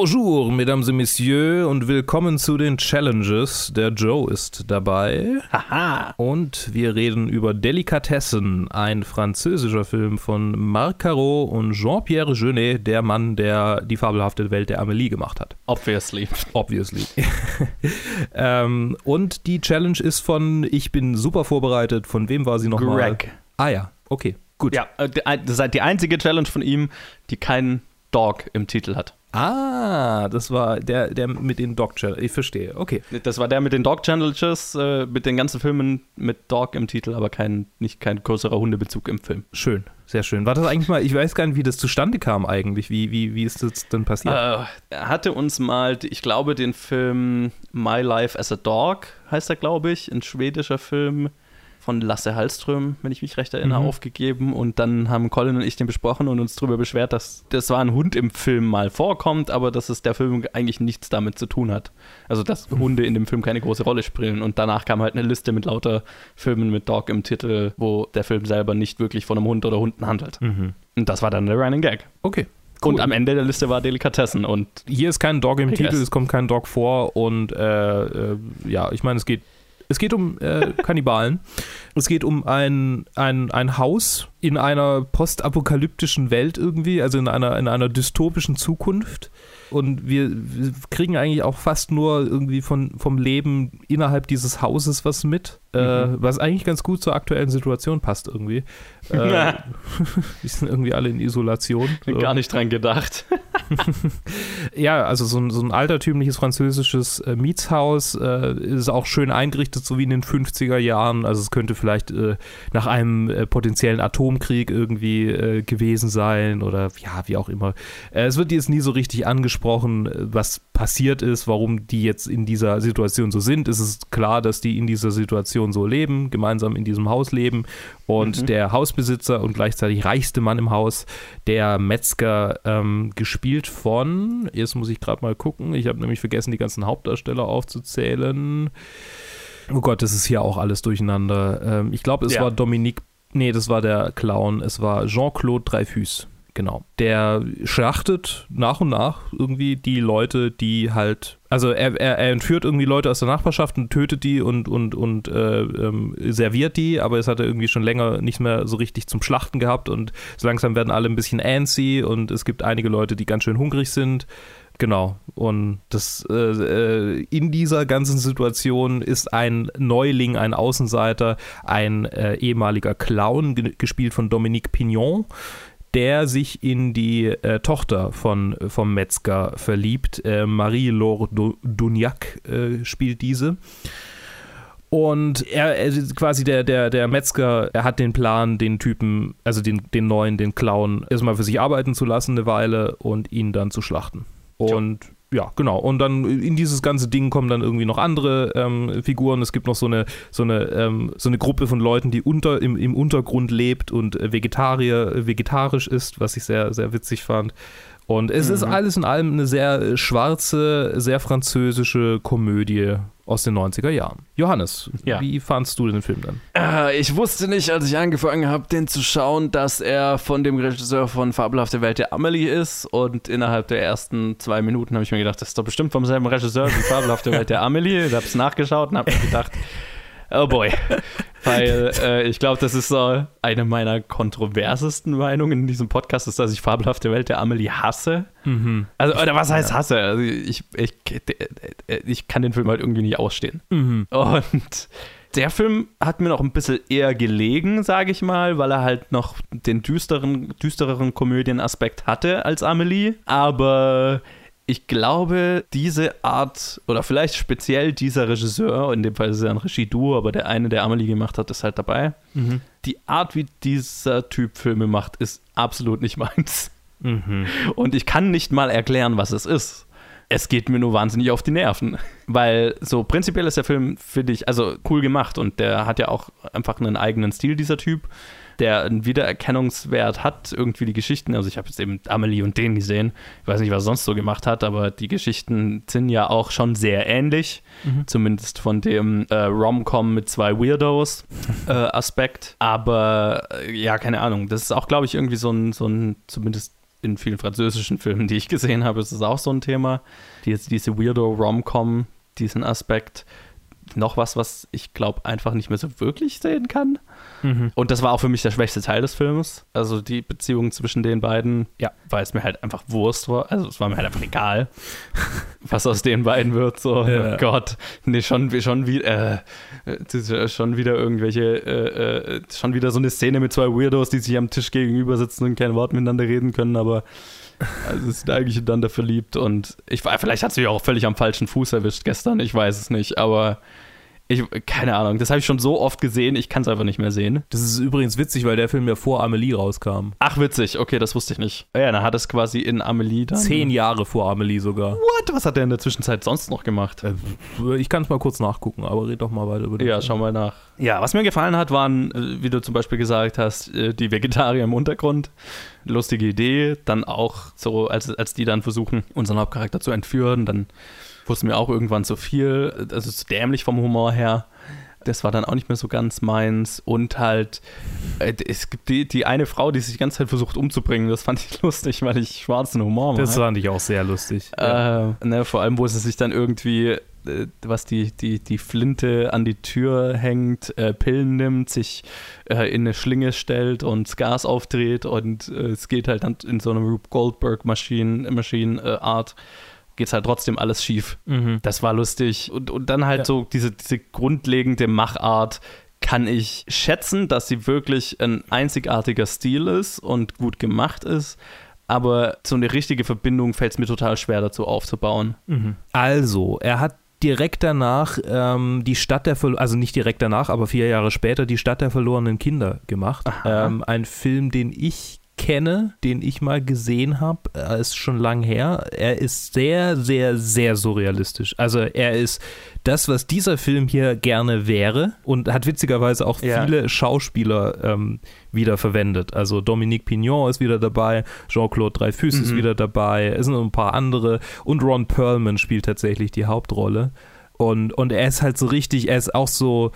Bonjour, mesdames et messieurs, und willkommen zu den Challenges. Der Joe ist dabei. Haha. Und wir reden über Delikatessen, ein französischer Film von Marc Caro und Jean-Pierre Jeunet, der Mann, der die fabelhafte Welt der Amelie gemacht hat. Obviously. Obviously. ähm, und die Challenge ist von, ich bin super vorbereitet, von wem war sie nochmal? Greg. Ah ja, okay, gut. Ja, äh, das ist die einzige Challenge von ihm, die keinen Dog im Titel hat. Ah, das war der, der mit den Dog Channel. Ich verstehe, okay. Das war der mit den Dog Challenges, äh, mit den ganzen Filmen mit Dog im Titel, aber kein, nicht kein größerer Hundebezug im Film. Schön, sehr schön. War das eigentlich mal, ich weiß gar nicht, wie das zustande kam eigentlich. Wie, wie, wie ist das denn passiert? Äh, er hatte uns mal, ich glaube, den Film My Life as a Dog, heißt er, glaube ich, ein schwedischer Film von Lasse Hallström, wenn ich mich recht erinnere, Mhm. aufgegeben. Und dann haben Colin und ich den besprochen und uns darüber beschwert, dass das zwar ein Hund im Film mal vorkommt, aber dass es der Film eigentlich nichts damit zu tun hat. Also, dass Hunde in dem Film keine große Rolle spielen. Und danach kam halt eine Liste mit lauter Filmen mit Dog im Titel, wo der Film selber nicht wirklich von einem Hund oder Hunden handelt. Mhm. Und das war dann der Running Gag. Okay. Und am Ende der Liste war Delikatessen und Hier ist kein Dog im Titel, es kommt kein Dog vor und äh, äh, ja, ich meine, es geht, es geht um äh, Kannibalen. Es geht um ein, ein, ein Haus in einer postapokalyptischen Welt irgendwie, also in einer, in einer dystopischen Zukunft. Und wir, wir kriegen eigentlich auch fast nur irgendwie von, vom Leben innerhalb dieses Hauses was mit, äh, Mhm. was eigentlich ganz gut zur aktuellen Situation passt irgendwie. Äh, wir sind irgendwie alle in Isolation. So. gar nicht dran gedacht. Ja, also so ein, so ein altertümliches französisches äh, Mietshaus äh, ist auch schön eingerichtet, so wie in den 50er Jahren. Also es könnte vielleicht äh, nach einem äh, potenziellen Atomkrieg irgendwie äh, gewesen sein oder ja, wie auch immer. Äh, es wird jetzt nie so richtig angesprochen, was passiert ist, warum die jetzt in dieser Situation so sind. Es ist klar, dass die in dieser Situation so leben, gemeinsam in diesem Haus leben und Mhm. der Hausbesitzer und gleichzeitig reichste Mann im Haus, der Metzger, ähm, gespielt von, jetzt muss ich gerade mal gucken, ich habe nämlich vergessen, die ganzen Hauptdarsteller aufzuzählen. Oh Gott, das ist hier auch alles durcheinander. Ähm, ich glaube, es Ja. war Dominique, nee, das war der Clown, es war Jean-Claude Dreyfus. Genau. Der schlachtet nach und nach irgendwie die Leute, die halt. Also er, er, er entführt irgendwie Leute aus der Nachbarschaft und tötet die und, und, und äh, ähm, serviert die, aber es hat er irgendwie schon länger nicht mehr so richtig zum Schlachten gehabt und so langsam werden alle ein bisschen antsy und es gibt einige Leute, die ganz schön hungrig sind. Genau. Und das äh, äh, in dieser ganzen Situation ist ein Neuling, ein Außenseiter, ein äh, ehemaliger Clown, ge gespielt von Dominique Pignon, der sich in die äh, Tochter von, vom Metzger verliebt. Äh, Marie-Laure Du- Duniac äh, spielt diese. Und er, er ist quasi der, der, der Metzger, er hat den Plan, den Typen, also den, den neuen, den Clown, erstmal für sich arbeiten zu lassen eine Weile und ihn dann zu schlachten. Und ja, genau. Und dann in dieses ganze Ding kommen dann irgendwie noch andere ähm, Figuren. Es gibt noch so eine, so eine, ähm, so eine Gruppe von Leuten, die unter, im, im Untergrund lebt und äh, Vegetarier, äh, vegetarisch ist, was ich sehr, sehr witzig fand. Und es ist Mhm. alles in allem eine sehr äh, schwarze, sehr französische Komödie aus den 90er Jahren. Johannes, Ja. wie fandst du den Film dann? Äh, ich wusste nicht, als ich angefangen habe, den zu schauen, dass er von dem Regisseur von Fabelhafte Welt der Amelie ist. Und innerhalb der ersten zwei Minuten habe ich mir gedacht, das ist doch bestimmt vom selben Regisseur wie Fabelhafte Welt der Amelie. Ich habe es nachgeschaut und habe mir gedacht, oh boy. Weil äh, ich glaube, das ist so eine meiner kontroversesten Meinungen in diesem Podcast, ist, dass ich Fabelhafte Welt der Amelie hasse. Mhm. Also, oder was heißt hasse? Also ich, ich, ich kann den Film halt irgendwie nicht ausstehen. Mhm. Und der Film hat mir noch ein bisschen eher gelegen, sage ich mal, weil er halt noch den düsteren, düstereren Komödienaspekt hatte als Amelie. Aber ich glaube, diese Art, oder vielleicht speziell dieser Regisseur, in dem Fall ist es ja ein Regieduo, aber der eine, der Amelie gemacht hat, ist halt dabei. Mhm. Die Art, wie dieser Typ Filme macht, ist absolut nicht meins. Mhm. Und ich kann nicht mal erklären, was es ist. Es geht mir nur wahnsinnig auf die Nerven. Weil so prinzipiell ist der Film, finde ich, also cool gemacht und der hat ja auch einfach einen eigenen Stil, dieser Typ, der einen Wiedererkennungswert hat, irgendwie die Geschichten. Also ich habe jetzt eben Amelie und den gesehen. Ich weiß nicht, was er sonst so gemacht hat, aber die Geschichten sind ja auch schon sehr ähnlich. Mhm. Zumindest von dem äh, Rom-Com mit zwei Weirdos äh, Aspekt. Aber äh, ja, keine Ahnung. Das ist auch, glaube ich, irgendwie so ein, so ein zumindest in vielen französischen Filmen, die ich gesehen habe, ist es auch so ein Thema. Die, diese Weirdo-Rom-Com, diesen Aspekt. Noch was, was ich glaube einfach nicht mehr so wirklich sehen kann. Mhm. Und das war auch für mich der schwächste Teil des Films. Also die Beziehung zwischen den beiden, ja, weil es mir halt einfach Wurst war. Also es war mir halt einfach egal, was aus den beiden wird. So, ja. oh Gott, nee, schon, schon, wie, äh, schon wieder irgendwelche, äh, äh, schon wieder so eine Szene mit zwei Weirdos, die sich am Tisch gegenüber sitzen und kein Wort miteinander reden können, aber also sind eigentlich ineinander verliebt und ich vielleicht hat sie mich auch völlig am falschen Fuß erwischt gestern, ich weiß es nicht, aber ich, keine Ahnung, das habe ich schon so oft gesehen, ich kann es einfach nicht mehr sehen. Das ist übrigens witzig, weil der Film ja vor Amelie rauskam. Ach, witzig, okay, das wusste ich nicht. Ja, dann hat es quasi in Amelie dann. Zehn Jahre vor Amelie sogar. What? Was hat der in der Zwischenzeit sonst noch gemacht? Äh, ich kann es mal kurz nachgucken, aber red doch mal weiter über das. Ja, schau mal nach. Ja, was mir gefallen hat, waren, äh, wie du zum Beispiel gesagt hast, äh, die Vegetarier im Untergrund. Lustige Idee. Dann auch so, als, als die dann versuchen, unseren Hauptcharakter zu entführen, dann wurde mir auch irgendwann zu viel, also zu dämlich vom Humor her. Das war dann auch nicht mehr so ganz meins. Und halt, äh, es gibt die, die eine Frau, die sich die ganze Zeit versucht umzubringen. Das fand ich lustig, weil ich schwarzen Humor mache. Das fand ich auch sehr lustig. Äh, ja. ne, vor allem, wo sie sich dann irgendwie äh, was die, die, die Flinte an die Tür hängt, äh, Pillen nimmt, sich äh, in eine Schlinge stellt und das Gas aufdreht und äh, es geht halt dann in so einer Rube Goldberg-Maschinen-Art. Äh, geht es halt trotzdem alles schief. Mhm. Das war lustig. Und, und dann halt ja. so diese, diese grundlegende Machart kann ich schätzen, dass sie wirklich ein einzigartiger Stil ist und gut gemacht ist. Aber so eine richtige Verbindung fällt es mir total schwer dazu aufzubauen. Mhm. Also, er hat direkt danach ähm, die Stadt der Ver also nicht direkt danach, aber vier Jahre später die Stadt der verlorenen Kinder gemacht. Ähm, ein Film, den ich kenne, den ich mal gesehen habe, äh, ist schon lang her. Er ist sehr, sehr, sehr surrealistisch. Also er ist das, was dieser Film hier gerne wäre und hat witzigerweise auch ja. viele Schauspieler ähm, wieder verwendet. Also Dominique Pignon ist wieder dabei, Jean-Claude Dreyfus mhm. ist wieder dabei, es sind ein paar andere und Ron Perlman spielt tatsächlich die Hauptrolle. Und, und er ist halt so richtig, er ist auch so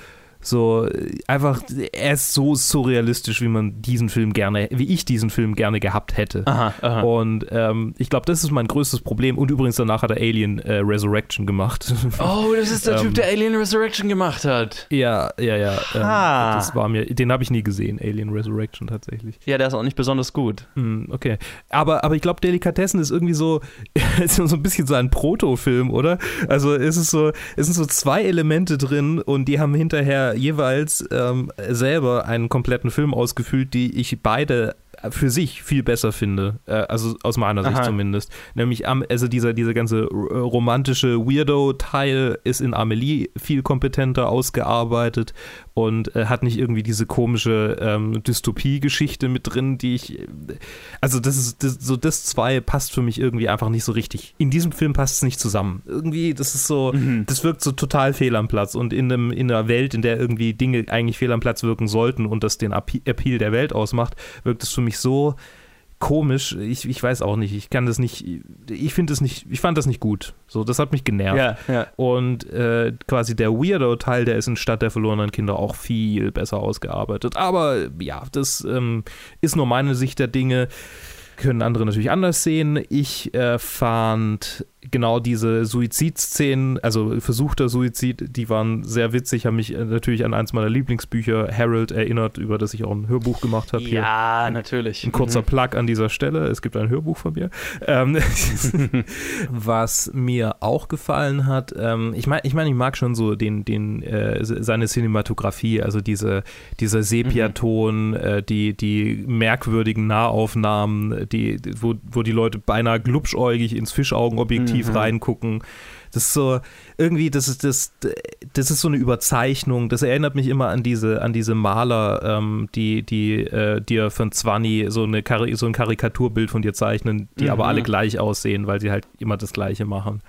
so einfach, er ist so surrealistisch, wie man diesen Film gerne, wie ich diesen Film gerne gehabt hätte. Aha, aha. Und ähm, ich glaube, das ist mein größtes Problem. Und übrigens danach hat er Alien äh, Resurrection gemacht. Oh, das ist der Typ, ähm, der Alien Resurrection gemacht hat. Ja, ja, ja. Ähm, das war mir, den habe ich nie gesehen, Alien Resurrection tatsächlich. Ja, der ist auch nicht besonders gut. Hm, okay. Aber, aber ich glaube, Delikatessen ist irgendwie so, ist so ein bisschen so ein Proto-Film, oder? Also es ist so, es sind so zwei Elemente drin und die haben hinterher jeweils ähm, selber einen kompletten Film ausgefüllt, die ich beide für sich viel besser finde. Äh, also aus meiner Sicht Aha. zumindest. Nämlich, also dieser, dieser ganze äh, romantische Weirdo-Teil ist in Amelie viel kompetenter ausgearbeitet und äh, hat nicht irgendwie diese komische ähm, Dystopie-Geschichte mit drin, die ich. Also, das ist das, so das zwei passt für mich irgendwie einfach nicht so richtig. In diesem Film passt es nicht zusammen. Irgendwie, das ist so, mhm. das wirkt so total fehl am Platz und in, einem, in einer Welt, in der irgendwie Dinge eigentlich fehl am Platz wirken sollten und das den Appeal der Welt ausmacht, wirkt es für mich so komisch. Ich, ich weiß auch nicht. Ich kann das nicht. Ich finde es nicht. Ich fand das nicht gut. So, das hat mich genervt. Ja, ja. Und äh, quasi der Weirdo-Teil, der ist in Stadt der verlorenen Kinder auch viel besser ausgearbeitet. Aber ja, das ähm, ist nur meine Sicht der Dinge. Können andere natürlich anders sehen. Ich äh, fand genau diese Suizidszenen, also versuchter Suizid, die waren sehr witzig, haben mich äh, natürlich an eins meiner Lieblingsbücher, Harold, erinnert, über das ich auch ein Hörbuch gemacht habe. Ja, Hier. natürlich. Ein kurzer mhm. Plug an dieser Stelle, es gibt ein Hörbuch von mir. Ähm, was mir auch gefallen hat, ähm, ich meine, ich, mein, ich mag schon so den, den, äh, seine Cinematografie, also diese, dieser Sepiaton, mhm. äh, die, die merkwürdigen Nahaufnahmen, die, wo, wo die Leute beinahe glubschäugig ins Fischaugenobjektiv tief mhm. reingucken. Das ist so, irgendwie, das ist, das, das ist so eine Überzeichnung. Das erinnert mich immer an diese, an diese Maler, ähm, die, die äh, dir von Zwanni so, eine, so ein Karikaturbild von dir zeichnen, die mhm. aber alle gleich aussehen, weil sie halt immer das Gleiche machen.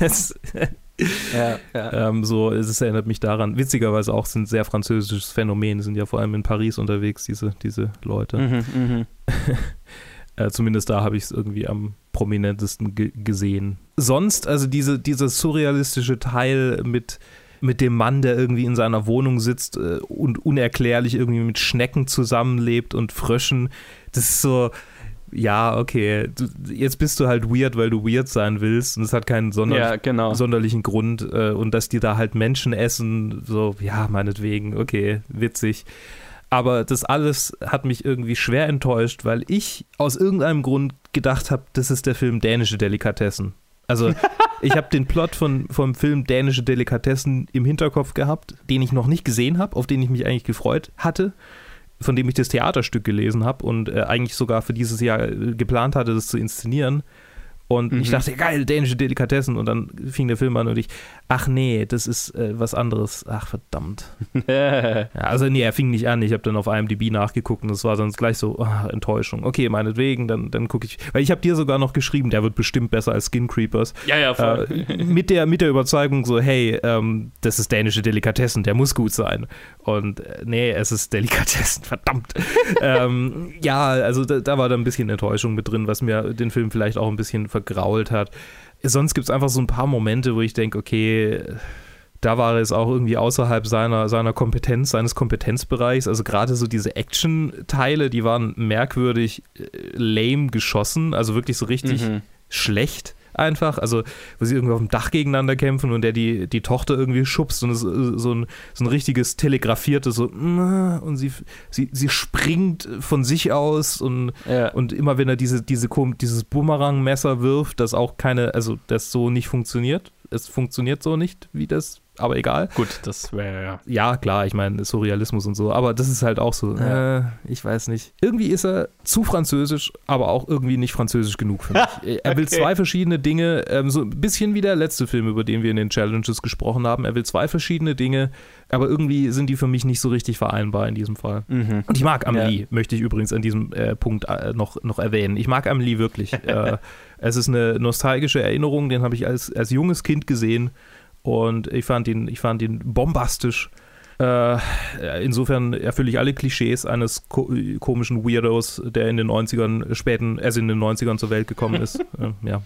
das, ja, ja. Ähm, so, es erinnert mich daran. Witzigerweise auch sind sehr französisches Phänomen, sind ja vor allem in Paris unterwegs, diese, diese Leute. Mhm, mh. Äh, zumindest da habe ich es irgendwie am prominentesten gesehen. Sonst, also diese, dieser surrealistische Teil mit, mit dem Mann, der irgendwie in seiner Wohnung sitzt äh, und unerklärlich irgendwie mit Schnecken zusammenlebt und Fröschen, das ist so, ja, okay, du, jetzt bist du halt weird, weil du weird sein willst und es hat keinen sonder Ja, genau. sonderlichen Grund äh, und dass die da halt Menschen essen, so, ja, meinetwegen, okay, witzig. Aber das alles hat mich irgendwie schwer enttäuscht, weil ich aus irgendeinem Grund gedacht habe, das ist der Film Dänische Delikatessen. Also ich habe den Plot von, vom Film Dänische Delikatessen im Hinterkopf gehabt, den ich noch nicht gesehen habe, auf den ich mich eigentlich gefreut hatte, von dem ich das Theaterstück gelesen habe und äh, eigentlich sogar für dieses Jahr äh, geplant hatte, das zu inszenieren. Und Mhm. ich dachte, geil, dänische Delikatessen. Und dann fing der Film an und ich, ach nee, das ist äh, was anderes. Ach verdammt. Ja, also nee, er fing nicht an. Ich habe dann auf IMDb nachgeguckt und es war sonst gleich so, ah, Enttäuschung. Okay, meinetwegen, dann, dann gucke ich. Weil ich habe dir sogar noch geschrieben, der wird bestimmt besser als Skin Creepers. ja, ja, voll. Äh, mit, der, mit der Überzeugung so, hey, ähm, das ist dänische Delikatessen, der muss gut sein. Und äh, nee, es ist Delikatessen, verdammt. ähm, ja, also da, da war da ein bisschen Enttäuschung mit drin, was mir den Film vielleicht auch ein bisschen vergrault hat. Sonst gibt es einfach so ein paar Momente, wo ich denke, okay, da war es auch irgendwie außerhalb seiner, seiner Kompetenz, seines Kompetenzbereichs. Also gerade so diese Action-Teile, die waren merkwürdig äh, lame geschossen, also wirklich so richtig Mhm. schlecht einfach. Also, wo sie irgendwie auf dem Dach gegeneinander kämpfen und der die, die Tochter irgendwie schubst und es ist so ein, so ein richtiges telegrafiertes so und sie, sie, sie springt von sich aus und, Ja. und immer wenn er diese, diese, dieses Bumerang-Messer wirft, das auch keine, also das so nicht funktioniert. Es funktioniert so nicht, wie das, aber egal. Gut, das wäre ja. Ja, klar, ich meine, Surrealismus und so, aber das ist halt auch so, Ja. äh, ich weiß nicht. Irgendwie ist er zu französisch, aber auch irgendwie nicht französisch genug für mich. er will Okay. zwei verschiedene Dinge, ähm, so ein bisschen wie der letzte Film, über den wir in den Challenges gesprochen haben. Er will zwei verschiedene Dinge, aber irgendwie sind die für mich nicht so richtig vereinbar in diesem Fall. Mhm. Und ich mag Amelie, möchte ich übrigens an diesem äh, Punkt äh, noch, noch erwähnen. Ich mag Amelie wirklich. äh, es ist eine nostalgische Erinnerung, den habe ich als, als junges Kind gesehen und ich fand ihn, ich fand ihn bombastisch. Äh, insofern erfülle ich alle Klischees eines ko komischen Weirdos, der in den 90ern, späten, also in den 90ern zur Welt gekommen ist. äh, ja.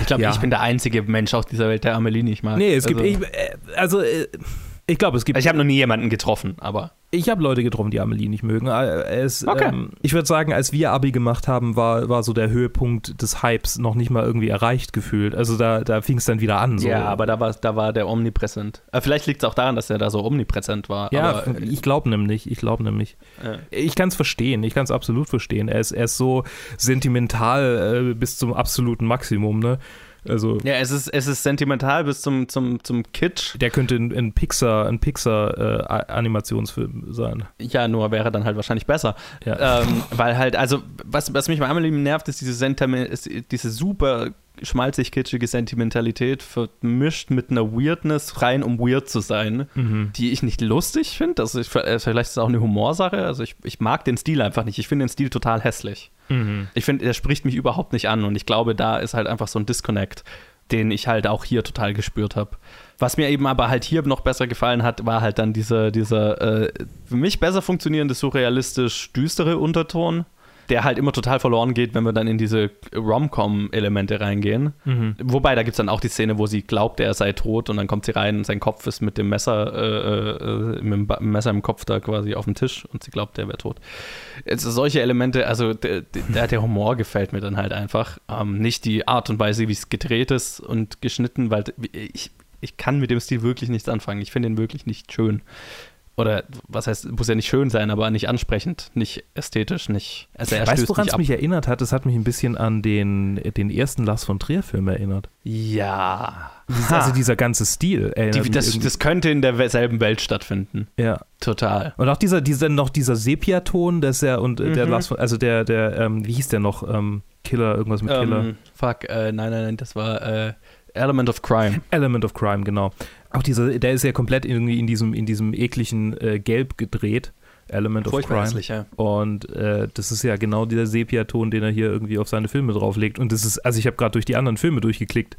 Ich glaube, Ja. ich bin der einzige Mensch auf dieser Welt, der Amelie nicht mag. Nee, es gibt, also, ich, äh, also, äh, ich glaube, es gibt Also ich habe noch nie jemanden getroffen, aber. Ich habe Leute getroffen, die Amelie nicht mögen. Äh, Es, Okay. ähm, ich würde sagen, als wir Abi gemacht haben, war, war so der Höhepunkt des Hypes noch nicht mal irgendwie erreicht gefühlt. Also da, da fing es dann wieder an. So. Ja, aber da war, da war der omnipräsent. Äh, vielleicht liegt es auch daran, dass er da so omnipräsent war. Ja, aber, äh, ich glaube nämlich, ich glaube nämlich. äh, Ich kann es verstehen, ich kann es absolut verstehen. Er ist, er ist so sentimental äh, bis zum absoluten Maximum, ne? Also ja, es ist, es ist sentimental bis zum, zum, zum Kitsch. der könnte ein, ein Pixar, ein Pixar äh, sein. Ja, nur wäre dann halt wahrscheinlich besser. Ja. Ähm, weil halt, also, was, was mich bei Amelie nervt, ist diese, Sentiment, ist diese super schmalzig kitschige Sentimentalität vermischt mit einer Weirdness, rein um weird zu sein, Mhm. die ich nicht lustig finde. Also ich, äh, vielleicht ist es auch eine Humorsache. Also ich, ich mag den Stil einfach nicht. Ich finde den Stil total hässlich. Mhm. Ich finde, er spricht mich überhaupt nicht an und ich glaube, da ist halt einfach so ein Disconnect, den ich halt auch hier total gespürt habe. Was mir eben aber halt hier noch besser gefallen hat, war halt dann dieser, dieser äh, für mich besser funktionierende, surrealistisch düstere Unterton, der halt immer total verloren geht, wenn wir dann in diese Rom-Com-Elemente reingehen. Mhm. Wobei, da gibt es dann auch die Szene, wo sie glaubt, er sei tot und dann kommt sie rein und sein Kopf ist mit dem Messer, äh, äh, mit dem Messer im Kopf da quasi auf dem Tisch und sie glaubt, er wäre tot. Jetzt solche Elemente, also der, der, der Humor gefällt mir dann halt einfach. Ähm, nicht die Art und Weise, wie es gedreht ist und geschnitten, weil ich, ich kann mit dem Stil wirklich nichts anfangen. Ich finde ihn wirklich nicht schön. Oder was heißt, muss ja nicht schön sein, aber nicht ansprechend, nicht ästhetisch, nicht. Also er Weißt du, woran es mich erinnert hat? Es hat mich ein bisschen an den, den ersten Lars von Trier-Film erinnert. Ja. Ha. Also dieser ganze Stil erinnert Die, das, das könnte in derselben Welt stattfinden. ja. Total. Und auch dieser, dieser noch dieser Sepia-Ton, das ist ja, und äh, der Mhm. Lars von, also der, der, ähm, wie hieß der noch? Ähm, Killer, irgendwas mit Killer. Ähm, fuck, äh, nein, nein, nein, das war äh, Element of Crime. Element of Crime, genau. Auch dieser, der ist ja komplett irgendwie in diesem, in diesem ekligen äh, Gelb gedreht. Element of Crime. hässlich, ja. Und äh, das ist ja genau dieser Sepia-Ton, den er hier irgendwie auf seine Filme drauflegt. Und das ist, also ich habe gerade durch die anderen Filme durchgeklickt.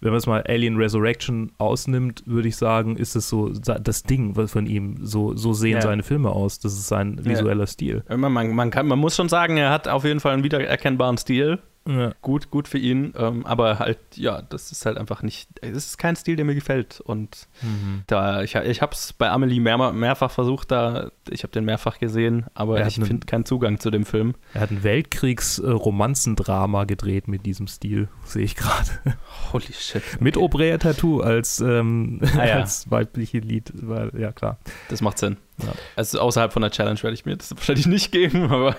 Wenn man es mal Alien Resurrection ausnimmt, würde ich sagen, ist es so das Ding was von ihm. So, so sehen Ja. seine Filme aus. Das ist sein Ja. visueller Stil. Man, man, man, kann, man muss schon sagen, er hat auf jeden Fall einen wiedererkennbaren Stil. Ja. Gut, gut für ihn. Ähm, aber halt, ja, das ist halt einfach nicht, es ist kein Stil, der mir gefällt. Und Mhm. da, ich, ich habe es bei Amelie mehr, mehrfach versucht, da, ich habe den mehrfach gesehen, aber Er ich finde keinen Zugang zu dem Film. Er hat ein Weltkriegs-Romanzendrama gedreht mit diesem Stil, sehe ich gerade. Holy shit. Mit Obrea Tattoo als, ähm, Ah, ja. als weibliche Lied. Weil, ja, klar. Das macht Sinn. Ja. Also außerhalb von der Challenge werde ich mir das wahrscheinlich nicht geben, aber.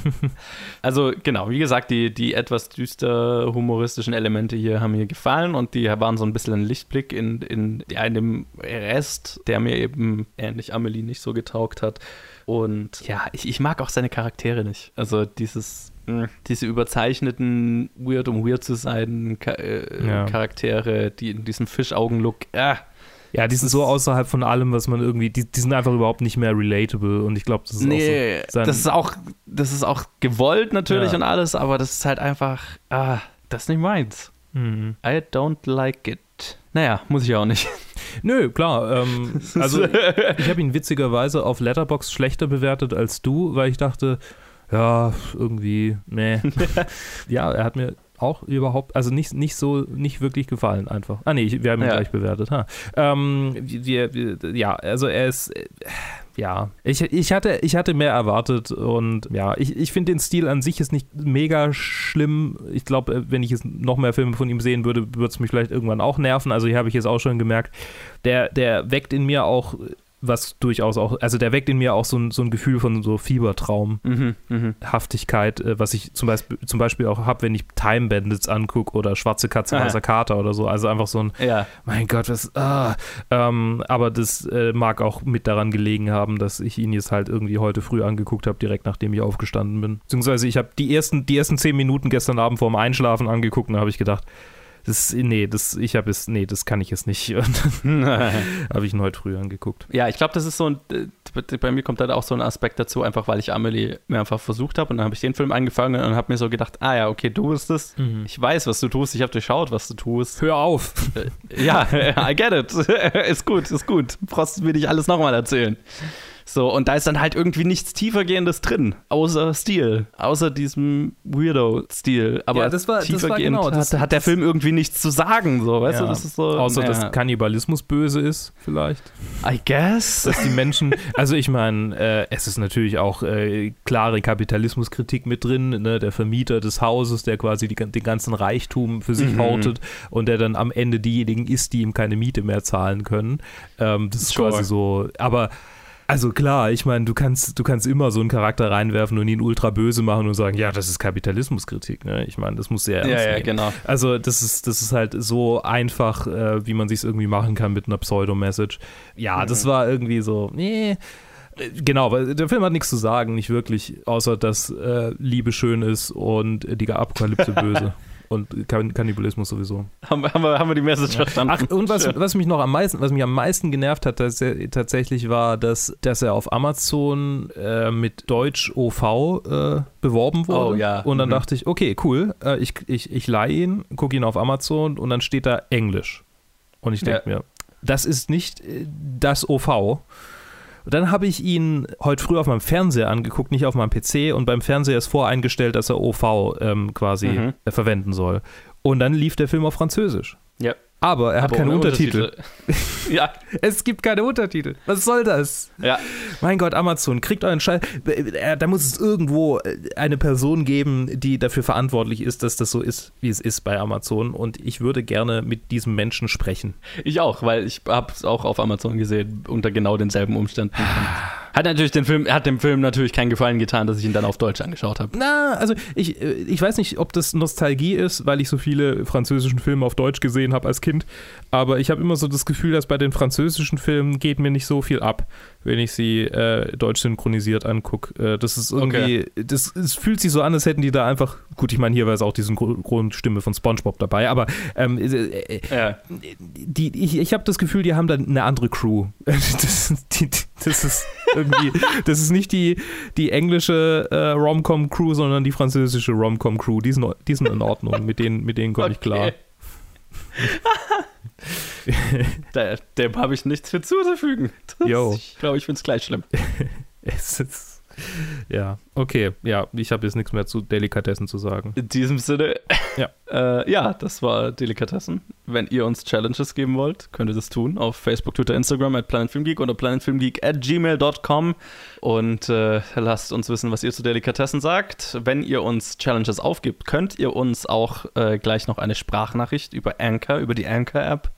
also genau, wie gesagt, die, die etwas düster humoristischen Elemente hier haben mir gefallen und die waren so ein bisschen ein Lichtblick in, in, ja, in dem Rest, der mir eben ähnlich Amelie nicht so getaugt hat. Und ja, ich, ich mag auch seine Charaktere nicht. Also dieses. mh, Diese überzeichneten, weird um weird zu sein, Ka äh, Ja. Charaktere, die in diesem Fischaugen-Look, ah, Ja, die sind so außerhalb von allem, was man irgendwie, die, die sind einfach überhaupt nicht mehr relatable und ich glaube, das ist Nee, auch so das ist auch, das ist auch gewollt natürlich Ja. und alles, aber das ist halt einfach, ah, das ist nicht meins. Mhm. I don't like it. Naja, muss ich auch nicht. Nö, klar. Ähm, also ich habe ihn witzigerweise auf Letterbox schlechter bewertet als du, weil ich dachte, ja, irgendwie, nee. ja, er hat mir auch überhaupt, also nicht, nicht so, nicht wirklich gefallen einfach. Ah nee, wir haben ihn Ja. gleich bewertet. Ha. Ähm, wir, wir, ja, also er ist, äh, ja, ich, ich, hatte, ich hatte mehr erwartet und ja, ich, ich finde den Stil an sich ist nicht mega schlimm. Ich glaube, wenn ich jetzt noch mehr Filme von ihm sehen würde, würde es mich vielleicht irgendwann auch nerven. Also hier habe ich jetzt auch schon gemerkt, der, der weckt in mir auch was durchaus auch, also der weckt in mir auch so ein, so ein Gefühl von so Fiebertraumhaftigkeit, mhm, mhm. äh, was ich zum Beispiel, zum Beispiel auch habe, wenn ich Time Bandits angucke oder Schwarze Katze, Ah. Weißer Kater oder so. Also einfach so ein, Ja, mein Gott, was, ah. ähm, aber das äh, mag auch mit daran gelegen haben, dass ich ihn jetzt halt irgendwie heute früh angeguckt habe, direkt nachdem ich aufgestanden bin. Beziehungsweise ich habe die ersten, die ersten zehn Minuten gestern Abend vorm Einschlafen angeguckt und da habe ich gedacht, das, nee, das, ich habe es, nee, das kann ich jetzt nicht. Habe ich ihn heute früh angeguckt. ja, ich glaube, das ist so ein, äh, bei mir kommt halt auch so ein Aspekt dazu, einfach weil ich Amelie mehrfach versucht habe und dann habe ich den Film angefangen und habe mir so gedacht, ah ja, okay, du bist es. Ich weiß, was du tust, ich habe durchschaut, was du tust. Hör auf! Ja, I get it. ist gut, ist gut. Brauchst du mir nicht alles nochmal erzählen. So, und da ist dann halt irgendwie nichts tiefergehendes drin, außer Stil, außer diesem Weirdo-Stil. Aber Ja, das war- das war tiefergehend genau, hat, das- hat der Film irgendwie nichts zu sagen, so, weißt Ja. du, das ist so. Außer, naja. dass Kannibalismus böse ist, vielleicht. I guess. dass die Menschen, also ich meine, äh, es ist natürlich auch äh, klare Kapitalismuskritik mit drin, ne? der Vermieter des Hauses, der quasi die, den ganzen Reichtum für sich Mhm. hortet und der dann am Ende diejenigen ist, die ihm keine Miete mehr zahlen können. Ähm, das ist Sure. quasi so, aber also klar, ich meine, du kannst, du kannst immer so einen Charakter reinwerfen und ihn ultra böse machen und sagen, ja, das ist Kapitalismuskritik, ne? Ich meine, das muss sehr ernst Ja, ja, nehmen. genau. Also das ist, das ist halt so einfach, äh, wie man sich irgendwie machen kann mit einer Pseudo-Message. Ja, das Mhm. war irgendwie so, nee. Genau, weil der Film hat nichts zu sagen, nicht wirklich, außer dass äh, Liebe schön ist und die Apokalypse böse. Und kan Kannibalismus sowieso. Haben, wir- haben, wir, haben wir die Message verstanden? Ach, und was, was mich noch am meisten, was mich am meisten genervt hat, dass er, tatsächlich war, dass, dass er auf Amazon äh, mit Deutsch OV äh, beworben wurde. Oh, ja. Und dann Mhm. dachte ich, okay, cool, äh, ich, ich, ich leihe ihn, gucke ihn auf Amazon und dann steht da Englisch. Und ich denke mir, das ist nicht äh, das OV. Und dann habe ich ihn heute früh auf meinem Fernseher angeguckt, nicht auf meinem PC. Und beim Fernseher ist voreingestellt, dass er OV ähm, quasi Mhm. äh, verwenden soll. Und dann lief der Film auf Französisch. Ja. Aber er hat Aber keine ohne Untertitel. ja, Es gibt keine Untertitel. Was soll das? ja. Mein Gott, Amazon, kriegt euren Scheiß. Äh, Da muss es irgendwo äh, eine Person geben, die dafür verantwortlich ist, dass das so ist, wie es ist bei Amazon. Und ich würde gerne mit diesem Menschen sprechen. Ich auch, weil ich habe es auch auf Amazon gesehen, unter genau denselben Umständen. Hat natürlich den Film, hat dem Film natürlich keinen Gefallen getan, dass ich ihn dann auf Deutsch angeschaut habe. Na, also ich, äh, ich weiß nicht, ob das Nostalgie ist, weil ich so viele französischen Filme auf Deutsch gesehen habe als Kind. Aber ich habe immer so das Gefühl, dass bei den französischen Filmen geht mir nicht so viel ab, wenn ich sie äh, deutsch synchronisiert angucke. Äh, das ist irgendwie, das es fühlt sich so an, als hätten die da einfach, gut, ich meine, hier war es auch die Synchronstimme von SpongeBob dabei, aber ähm, äh, äh, Ja. die, ich, ich habe das Gefühl, die haben dann eine andere Crew. Das, die, das ist irgendwie, das ist nicht die, die englische äh, Rom-Com-Crew, sondern die französische Rom-Com-Crew. Die sind, die sind in Ordnung, mit denen, mit denen komme ich klar. Da, dem habe ich nichts für zuzufügen. Das, Yo. Ich glaube, ich finde es gleich schlimm. Es ist, ja, okay. Ja, ich habe jetzt nichts mehr zu Delikatessen zu sagen. In diesem Sinne, Ja. äh, ja, das war Delikatessen. Wenn ihr uns Challenges geben wollt, könnt ihr das tun auf Facebook, Twitter, Instagram at planetfilmgeek oder planetfilmgeek at gmail.com und äh, lasst uns wissen, was ihr zu Delikatessen sagt. Wenn ihr uns Challenges aufgibt, könnt ihr uns auch äh, gleich noch eine Sprachnachricht über Anchor, über die Anchor-App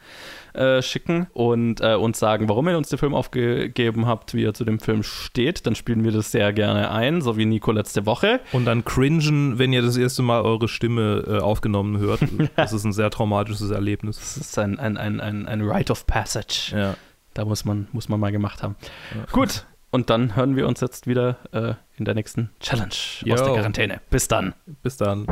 äh, schicken und äh, uns sagen, warum ihr uns den Film aufgegeben habt, wie ihr zu dem Film steht. Dann spielen wir das sehr gerne ein, so wie Nico letzte Woche. Und dann cringen, wenn ihr das erste Mal eure Stimme äh, aufgenommen hört. Das ist ein sehr traumatisches Erlebnis. Das ist ein, ein, ein, ein, ein Rite of Passage. Ja. Da muss man, muss man mal gemacht haben. Ja. Gut, und dann hören wir uns jetzt wieder äh, in der nächsten Challenge aus Jo. der Quarantäne. Bis dann. Bis dann.